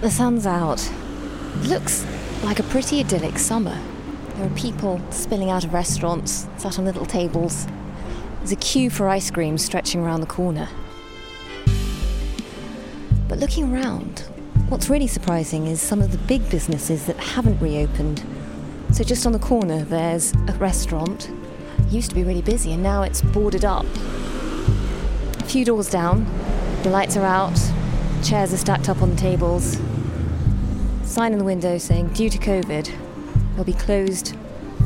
The sun's out. It looks like a pretty idyllic summer. There are people spilling out of restaurants, sat on little tables. There's a queue for ice cream stretching around the corner. But looking around, what's really surprising is some of the big businesses that haven't reopened. So just on the corner, there's a restaurant. It used to be really busy, and now it's boarded up. A few doors down, the lights are out, chairs are stacked up on the tables. Sign in the window saying, due to COVID, they'll be closed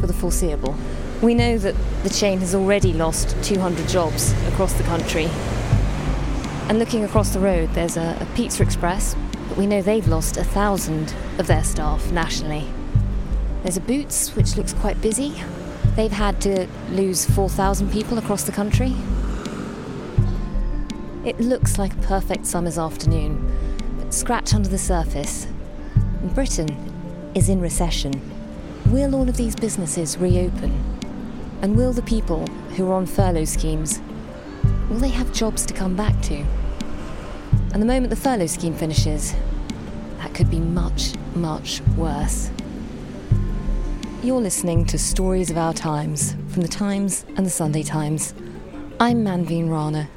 for the foreseeable. We know that the chain has already lost 200 jobs across the country. And looking across the road, there's a, a Pizza Express, but we know they've lost a thousand of their staff nationally. There's a Boots, which looks quite busy. They've had to lose 4,000 people across the country. It looks like a perfect summer's afternoon, but scratch under the surface. Britain is in recession. Will all of these businesses reopen? And will the people who are on furlough schemes, will they have jobs to come back to? And the moment the furlough scheme finishes, that could be much, much worse. You're listening to Stories of Our Times from the Times and the Sunday Times. I'm Manveen Rana.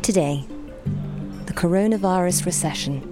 Today, the coronavirus recession.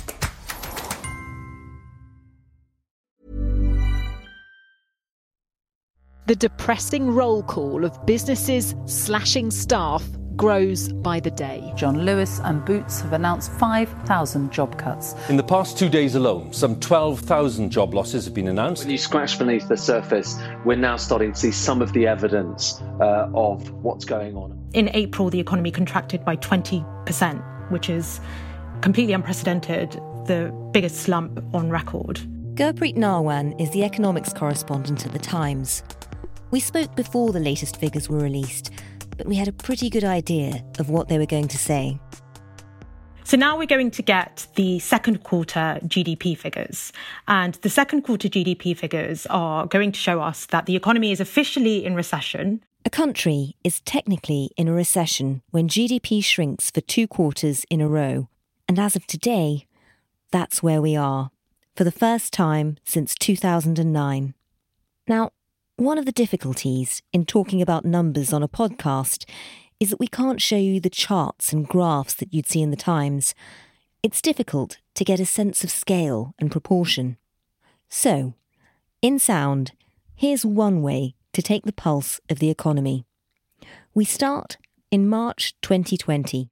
The depressing roll call of businesses slashing staff grows by the day. John Lewis and Boots have announced 5,000 job cuts. In the past two days alone, some 12,000 job losses have been announced. When you scratch beneath the surface, we're now starting to see some of the evidence uh, of what's going on. In April, the economy contracted by 20%, which is completely unprecedented, the biggest slump on record. Gurpreet Narwan is the economics correspondent at The Times. We spoke before the latest figures were released but we had a pretty good idea of what they were going to say. So now we're going to get the second quarter GDP figures. And the second quarter GDP figures are going to show us that the economy is officially in recession. A country is technically in a recession when GDP shrinks for two quarters in a row. And as of today, that's where we are, for the first time since 2009. Now, one of the difficulties in talking about numbers on a podcast is that we can't show you the charts and graphs that you'd see in the Times. It's difficult to get a sense of scale and proportion. So, in sound, here's one way to take the pulse of the economy. We start in March 2020.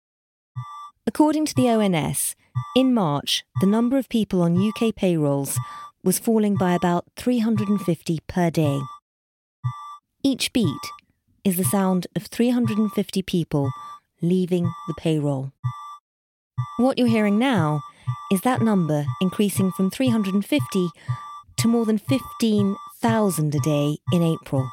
According to the ONS, in March, the number of people on UK payrolls was falling by about 350 per day. Each beat is the sound of 350 people leaving the payroll. What you're hearing now is that number increasing from 350 to more than 15,000 a day in April.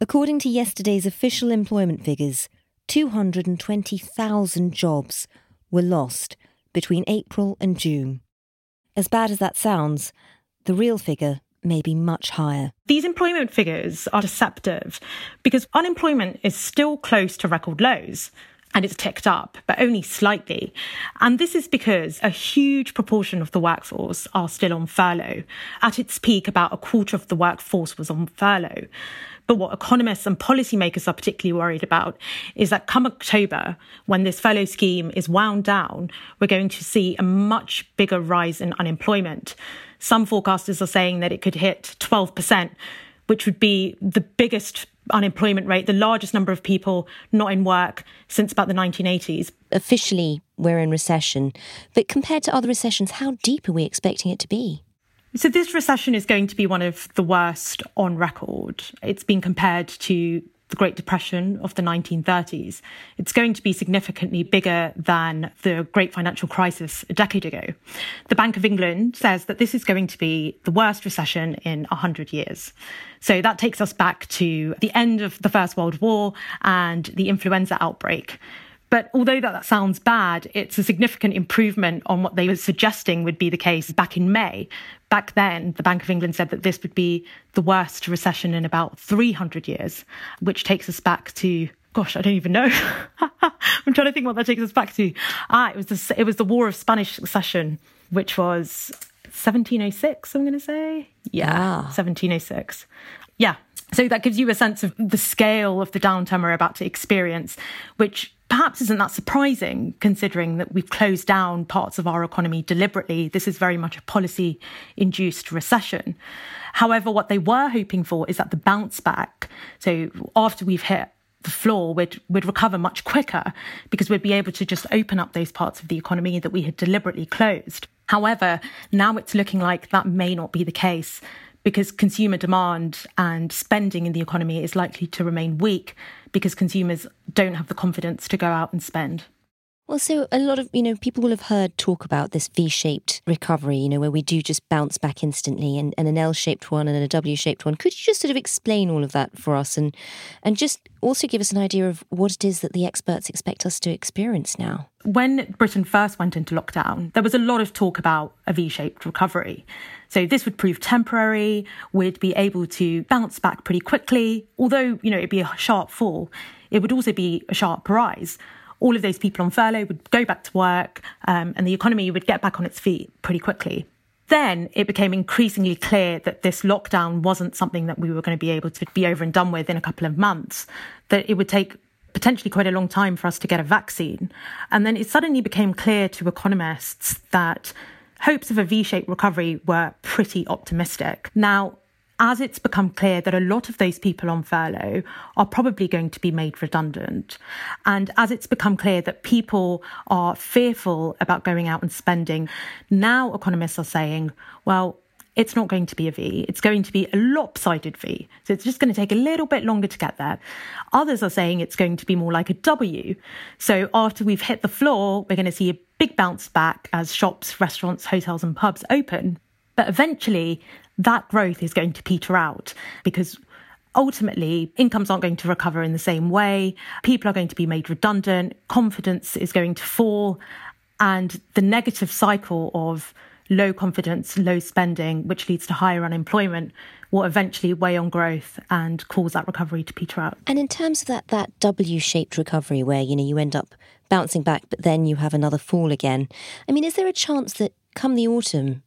According to yesterday's official employment figures, 220,000 jobs were lost between April and June. As bad as that sounds, the real figure may be much higher. These employment figures are deceptive because unemployment is still close to record lows. and it's ticked up, but only slightly. And this is because a huge proportion of the workforce are still on furlough. At its peak, about a quarter of the workforce was on furlough. But what economists and policymakers are particularly worried about is that come October, when this furlough scheme is wound down, we're going to see a much bigger rise in unemployment. Some forecasters are saying that it could hit 12%, which would be the biggest unemployment rate, the largest number of people not in work since about the 1980s. Officially, we're in recession, but compared to other recessions, how deep are we expecting it to be? So, this recession is going to be one of the worst on record. It's been compared to the Great Depression of the 1930s. It's going to be significantly bigger than the Great Financial Crisis a decade ago. The Bank of England says that this is going to be the worst recession in 100 years. So that takes us back to the end of the First World War and the influenza outbreak. But although that, that sounds bad, it's a significant improvement on what they were suggesting would be the case back in May. Back then, the Bank of England said that this would be the worst recession in about 300 years, which takes us back to gosh, I don't even know. I'm trying to think what that takes us back to. Ah, it was the, it was the War of Spanish Succession, which was 1706, I'm going to say. Yeah, ah. 1706. Yeah. So that gives you a sense of the scale of the downturn we're about to experience, which perhaps isn't that surprising considering that we've closed down parts of our economy deliberately. This is very much a policy induced recession. However, what they were hoping for is that the bounce back, so after we've hit the floor, we'd, we'd recover much quicker because we'd be able to just open up those parts of the economy that we had deliberately closed. However, now it's looking like that may not be the case because consumer demand and spending in the economy is likely to remain weak because consumers don't have the confidence to go out and spend. Well, so a lot of, you know, people will have heard talk about this V shaped recovery, you know, where we do just bounce back instantly and, and an L shaped one and a W shaped one. Could you just sort of explain all of that for us and, and just also give us an idea of what it is that the experts expect us to experience now? When Britain first went into lockdown, there was a lot of talk about a V shaped recovery. So this would prove temporary. We'd be able to bounce back pretty quickly. Although, you know, it'd be a sharp fall, it would also be a sharp rise all of those people on furlough would go back to work um, and the economy would get back on its feet pretty quickly. Then it became increasingly clear that this lockdown wasn't something that we were going to be able to be over and done with in a couple of months, that it would take potentially quite a long time for us to get a vaccine. And then it suddenly became clear to economists that hopes of a V shaped recovery were pretty optimistic. Now, as it's become clear that a lot of those people on furlough are probably going to be made redundant, and as it's become clear that people are fearful about going out and spending, now economists are saying, well, it's not going to be a V. It's going to be a lopsided V. So it's just going to take a little bit longer to get there. Others are saying it's going to be more like a W. So after we've hit the floor, we're going to see a big bounce back as shops, restaurants, hotels, and pubs open. But eventually, that growth is going to peter out because ultimately incomes aren't going to recover in the same way. People are going to be made redundant. Confidence is going to fall. And the negative cycle of low confidence, low spending, which leads to higher unemployment, will eventually weigh on growth and cause that recovery to peter out. And in terms of that that W-shaped recovery where you know you end up bouncing back but then you have another fall again. I mean, is there a chance that come the autumn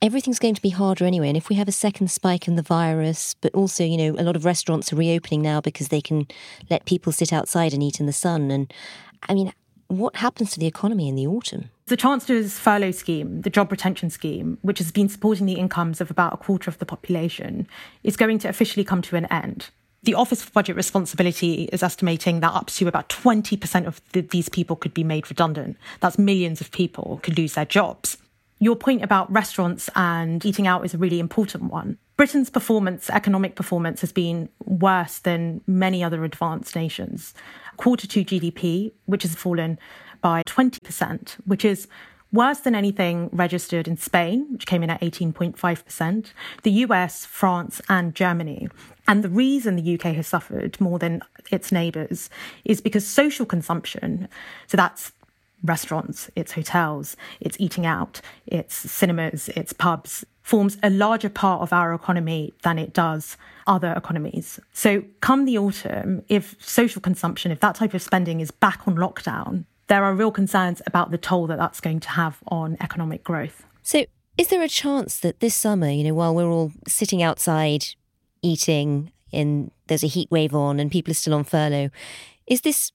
everything's going to be harder anyway. And if we have a second spike in the virus, but also, you know, a lot of restaurants are reopening now because they can let people sit outside and eat in the sun. And I mean, what happens to the economy in the autumn? The Chancellor's furlough scheme, the job retention scheme, which has been supporting the incomes of about a quarter of the population, is going to officially come to an end. The Office for Budget Responsibility is estimating that up to about 20% of the, these people could be made redundant. That's millions of people could lose their jobs. Your point about restaurants and eating out is a really important one. Britain's performance, economic performance, has been worse than many other advanced nations. Quarter two GDP, which has fallen by 20%, which is worse than anything registered in Spain, which came in at 18.5%, the US, France, and Germany. And the reason the UK has suffered more than its neighbours is because social consumption, so that's restaurants, it's hotels, it's eating out, it's cinemas, it's pubs, forms a larger part of our economy than it does other economies. So, come the autumn, if social consumption, if that type of spending is back on lockdown, there are real concerns about the toll that that's going to have on economic growth. So, is there a chance that this summer, you know, while we're all sitting outside eating and there's a heat wave on and people are still on furlough, is this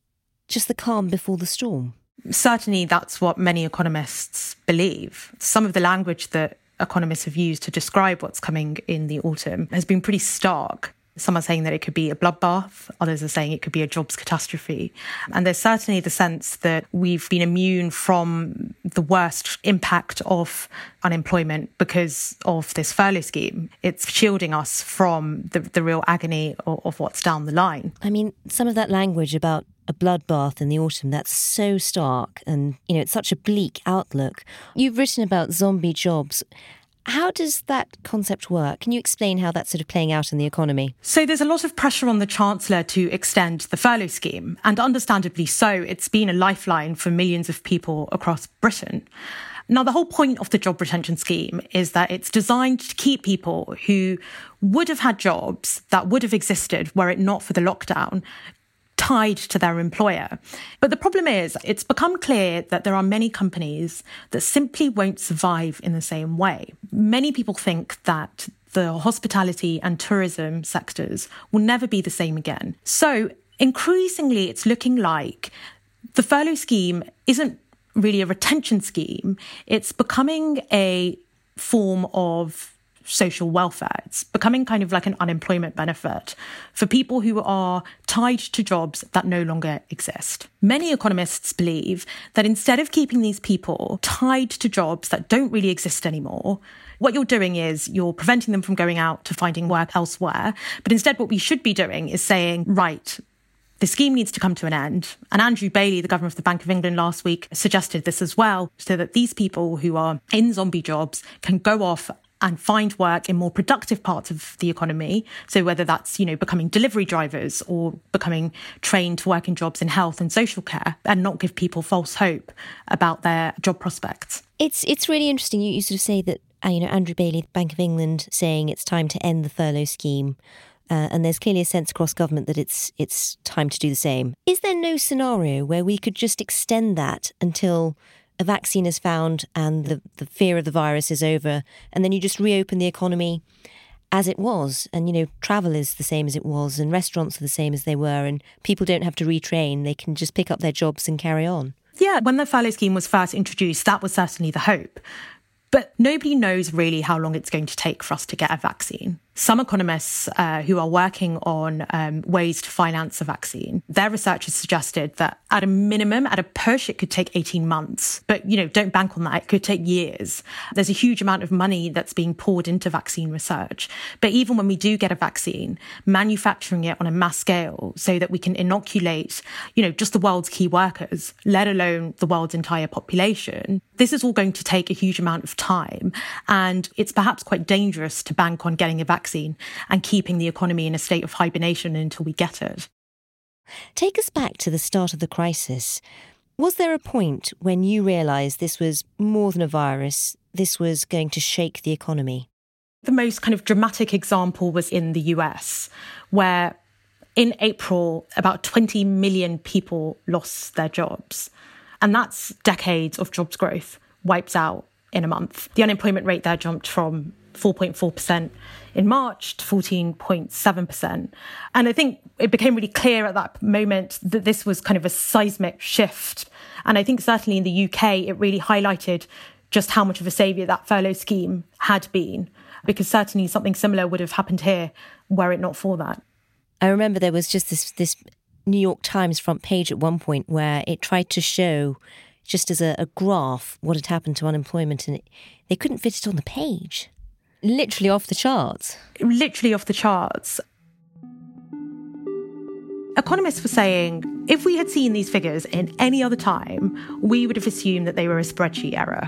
just the calm before the storm? Certainly, that's what many economists believe. Some of the language that economists have used to describe what's coming in the autumn has been pretty stark. Some are saying that it could be a bloodbath. Others are saying it could be a jobs catastrophe. And there's certainly the sense that we've been immune from the worst impact of unemployment because of this furlough scheme. It's shielding us from the, the real agony of, of what's down the line. I mean, some of that language about a bloodbath in the autumn, that's so stark and, you know, it's such a bleak outlook. You've written about zombie jobs. How does that concept work? Can you explain how that's sort of playing out in the economy? So, there's a lot of pressure on the Chancellor to extend the furlough scheme, and understandably so. It's been a lifeline for millions of people across Britain. Now, the whole point of the job retention scheme is that it's designed to keep people who would have had jobs that would have existed were it not for the lockdown tied to their employer. But the problem is, it's become clear that there are many companies that simply won't survive in the same way. Many people think that the hospitality and tourism sectors will never be the same again. So increasingly, it's looking like the furlough scheme isn't really a retention scheme. It's becoming a form of social welfare. It's becoming kind of like an unemployment benefit for people who are tied to jobs that no longer exist. Many economists believe that instead of keeping these people tied to jobs that don't really exist anymore, what you're doing is you're preventing them from going out to finding work elsewhere. But instead, what we should be doing is saying, right, the scheme needs to come to an end. And Andrew Bailey, the governor of the Bank of England last week, suggested this as well, so that these people who are in zombie jobs can go off and find work in more productive parts of the economy. So whether that's, you know, becoming delivery drivers or becoming trained to work in jobs in health and social care and not give people false hope about their job prospects. It's it's really interesting. You, you sort of say that uh, you know Andrew Bailey, Bank of England, saying it's time to end the furlough scheme. Uh, and there's clearly a sense across government that it's it's time to do the same. Is there no scenario where we could just extend that until a vaccine is found and the, the fear of the virus is over, and then you just reopen the economy as it was. And, you know, travel is the same as it was, and restaurants are the same as they were, and people don't have to retrain. They can just pick up their jobs and carry on. Yeah, when the furlough scheme was first introduced, that was certainly the hope. But nobody knows really how long it's going to take for us to get a vaccine some economists uh, who are working on um, ways to finance a vaccine, their research has suggested that at a minimum, at a push, it could take 18 months. But, you know, don't bank on that. It could take years. There's a huge amount of money that's being poured into vaccine research. But even when we do get a vaccine, manufacturing it on a mass scale so that we can inoculate, you know, just the world's key workers, let alone the world's entire population, this is all going to take a huge amount of time. And it's perhaps quite dangerous to bank on getting a vaccine vaccine and keeping the economy in a state of hibernation until we get it. Take us back to the start of the crisis. Was there a point when you realised this was more than a virus, this was going to shake the economy? The most kind of dramatic example was in the US, where in April, about 20 million people lost their jobs. And that's decades of jobs growth wiped out in a month. The unemployment rate there jumped from 4.4% in March to 14.7%. And I think it became really clear at that moment that this was kind of a seismic shift. And I think certainly in the UK, it really highlighted just how much of a saviour that furlough scheme had been, because certainly something similar would have happened here were it not for that. I remember there was just this, this New York Times front page at one point where it tried to show just as a, a graph what had happened to unemployment and it, they couldn't fit it on the page literally off the charts. Literally off the charts. Economists were saying if we had seen these figures in any other time, we would have assumed that they were a spreadsheet error.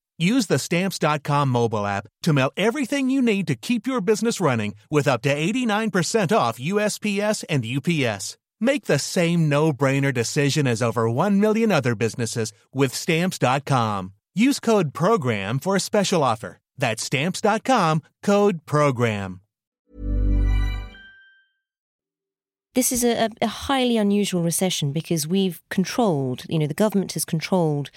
Use the stamps.com mobile app to mail everything you need to keep your business running with up to 89% off USPS and UPS. Make the same no brainer decision as over 1 million other businesses with stamps.com. Use code PROGRAM for a special offer. That's stamps.com code PROGRAM. This is a, a highly unusual recession because we've controlled, you know, the government has controlled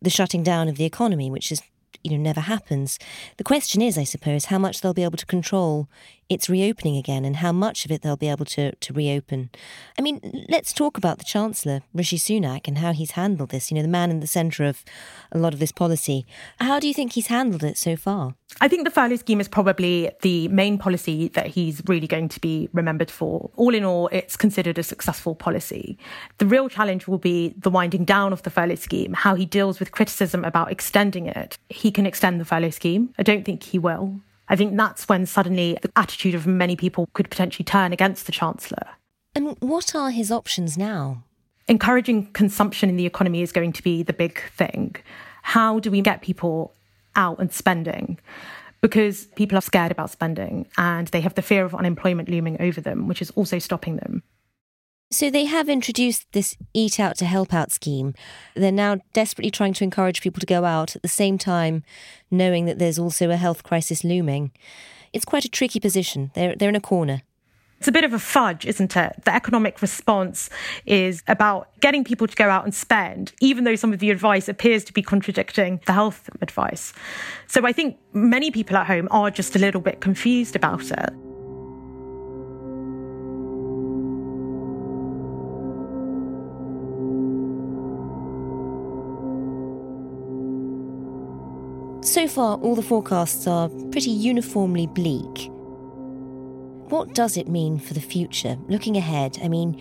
the shutting down of the economy, which is you know never happens. The question is, I suppose, how much they'll be able to control its reopening again and how much of it they'll be able to, to reopen. I mean, let's talk about the Chancellor, Rishi Sunak, and how he's handled this. You know, the man in the centre of a lot of this policy. How do you think he's handled it so far? I think the furlough scheme is probably the main policy that he's really going to be remembered for. All in all, it's considered a successful policy. The real challenge will be the winding down of the furlough scheme, how he deals with criticism about extending it. He can extend the furlough scheme. I don't think he will. I think that's when suddenly the attitude of many people could potentially turn against the Chancellor. And what are his options now? Encouraging consumption in the economy is going to be the big thing. How do we get people out and spending? Because people are scared about spending and they have the fear of unemployment looming over them, which is also stopping them. So they have introduced this Eat Out to Help Out scheme. They're now desperately trying to encourage people to go out at the same time, knowing that there's also a health crisis looming. It's quite a tricky position. They're, they're in a corner. It's a bit of a fudge, isn't it? The economic response is about getting people to go out and spend, even though some of the advice appears to be contradicting the health advice. So I think many people at home are just a little bit confused about it. So far, all the forecasts are pretty uniformly bleak. What does it mean for the future? Looking ahead, I mean,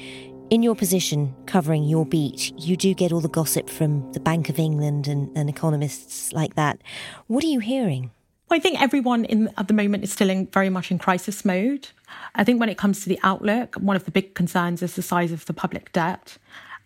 in your position covering your beat, you do get all the gossip from the Bank of England and, and economists like that. What are you hearing? Well, I think everyone in, at the moment is still in, very much in crisis mode. I think when it comes to the outlook, one of the big concerns is the size of the public debt.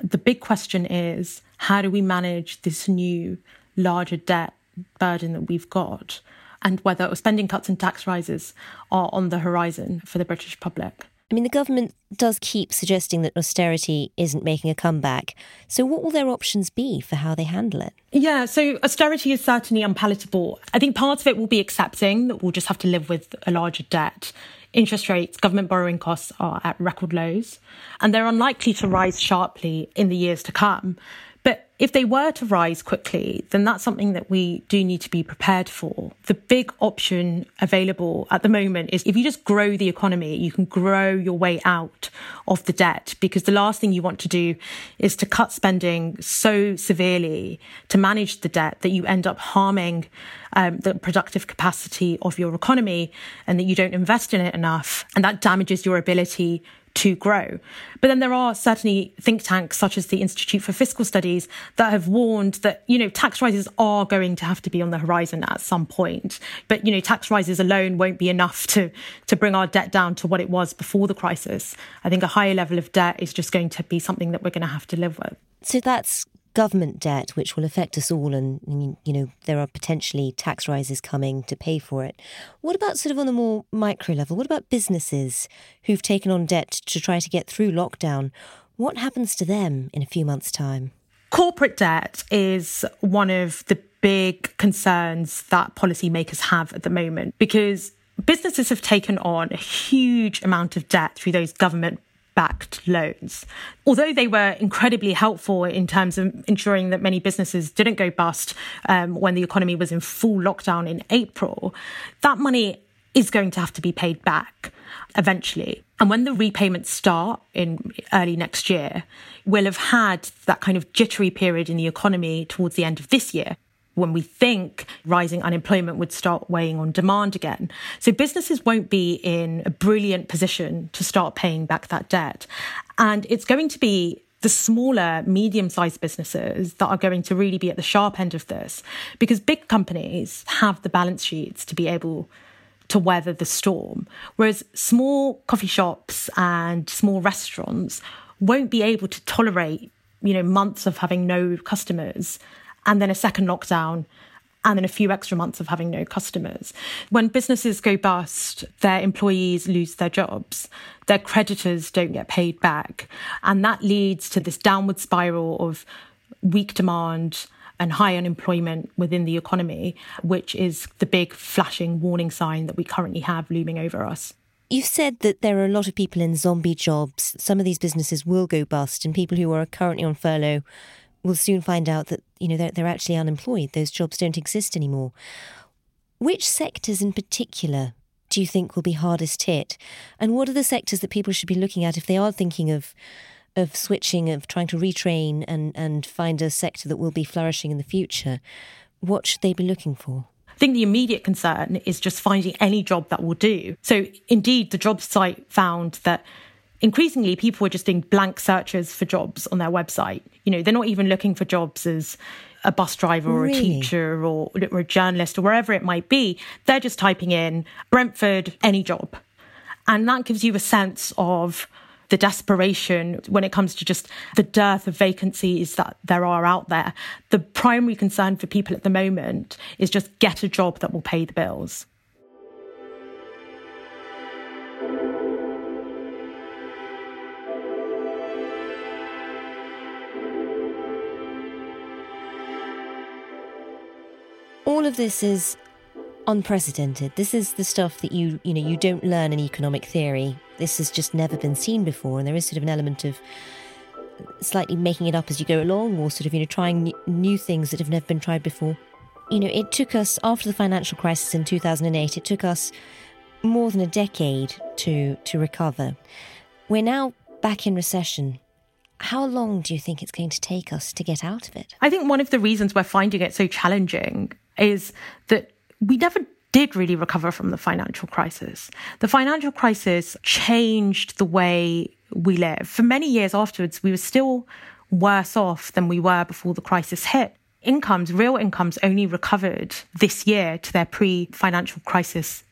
The big question is how do we manage this new, larger debt burden that we've got and whether spending cuts and tax rises are on the horizon for the British public. I mean, the government does keep suggesting that austerity isn't making a comeback. So, what will their options be for how they handle it? Yeah, so austerity is certainly unpalatable. I think part of it will be accepting that we'll just have to live with a larger debt. Interest rates, government borrowing costs are at record lows, and they're unlikely to rise sharply in the years to come. But if they were to rise quickly, then that's something that we do need to be prepared for. The big option available at the moment is if you just grow the economy, you can grow your way out of the debt because the last thing you want to do is to cut spending so severely to manage the debt that you end up harming um, the productive capacity of your economy and that you don't invest in it enough. And that damages your ability to grow. But then there are certainly think tanks such as the Institute for Fiscal Studies that have warned that, you know, tax rises are going to have to be on the horizon at some point. But, you know, tax rises alone won't be enough to, to bring our debt down to what it was before the crisis. I think a higher level of debt is just going to be something that we're going to have to live with. So that's government debt, which will affect us all, and you know there are potentially tax rises coming to pay for it. What about sort of on a more micro level? What about businesses who've taken on debt to try to get through lockdown? What happens to them in a few months' time? Corporate debt is one of the big concerns that policymakers have at the moment because businesses have taken on a huge amount of debt through those government backed loans. Although they were incredibly helpful in terms of ensuring that many businesses didn't go bust um, when the economy was in full lockdown in April, that money is going to have to be paid back eventually. And when the repayments start in early next year, we'll have had that kind of jittery period in the economy towards the end of this year when we think rising unemployment would start weighing on demand again. So businesses won't be in a brilliant position to start paying back that debt. And it's going to be the smaller, medium sized businesses that are going to really be at the sharp end of this because big companies have the balance sheets to be able to weather the storm. Whereas small coffee shops and small restaurants won't be able to tolerate, you know, months of having no customers and then a second lockdown and then a few extra months of having no customers. When businesses go bust, their employees lose their jobs, their creditors don't get paid back. And that leads to this downward spiral of weak demand and high unemployment within the economy, which is the big flashing warning sign that we currently have looming over us. You've said that there are a lot of people in zombie jobs. Some of these businesses will go bust, and people who are currently on furlough will soon find out that you know they're, they're actually unemployed. Those jobs don't exist anymore. Which sectors in particular do you think will be hardest hit? And what are the sectors that people should be looking at if they are thinking of of switching, of trying to retrain and, and find a sector that will be flourishing in the future? What should they be looking for? I think the immediate concern is just finding any job that will do. So, indeed, the job site found that increasingly people are just doing blank searches for jobs on their website. You know, they're not even looking for jobs as a bus driver or really? a teacher or, or a journalist or wherever it might be. They're just typing in Brentford, any job. And that gives you a sense of the desperation when it comes to just the dearth of vacancies that there are out there. The primary concern for people at the moment is just get a job that will pay the bills. All of this is unprecedented. This is the stuff that you you know you don't learn in economic theory. This has just never been seen before, and there is sort of an element of slightly making it up as you go along, or sort of you know trying new things that have never been tried before. You know, it took us after the financial crisis in 2008. It took us more than a decade to to recover. We're now back in recession. How long do you think it's going to take us to get out of it? I think one of the reasons we're finding it so challenging is that we never did really recover from the financial crisis. The financial crisis changed the way we live. For many years afterwards, we were still worse off than we were before the crisis hit. Incomes, real incomes, only recovered this year to their pre financial crisis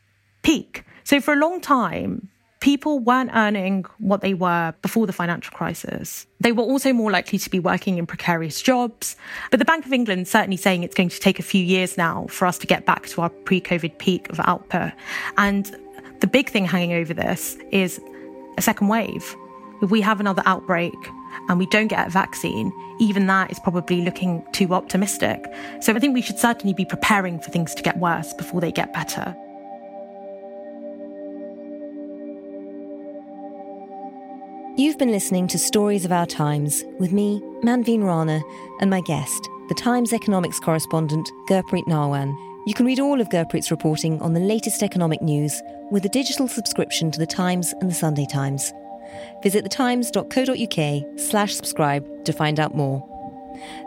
peak. So for a long time, people weren't earning what they were before the financial crisis. They were also more likely to be working in precarious jobs. But the Bank of England is certainly saying it's going to take a few years now for us to get back to our pre COVID peak of output. And the big thing hanging over this is a second wave. If we have another outbreak and we don't get a vaccine, even that is probably looking too optimistic. So I think we should certainly be preparing for things to get worse before they get better. You've been listening to Stories of Our Times with me, Manveen Rana, and my guest, the Times economics correspondent Gurpreet Narwan. You can read all of Gurpreet's reporting on the latest economic news with a digital subscription to The Times and The Sunday Times. Visit thetimes.co.uk slash subscribe to find out more.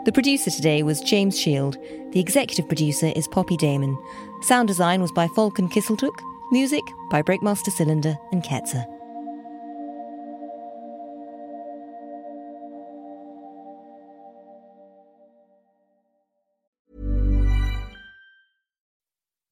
The producer today was James Shield. The executive producer is Poppy Damon. Sound design was by Falcon Kisseltook. Music by Breakmaster Cylinder and Ketzer.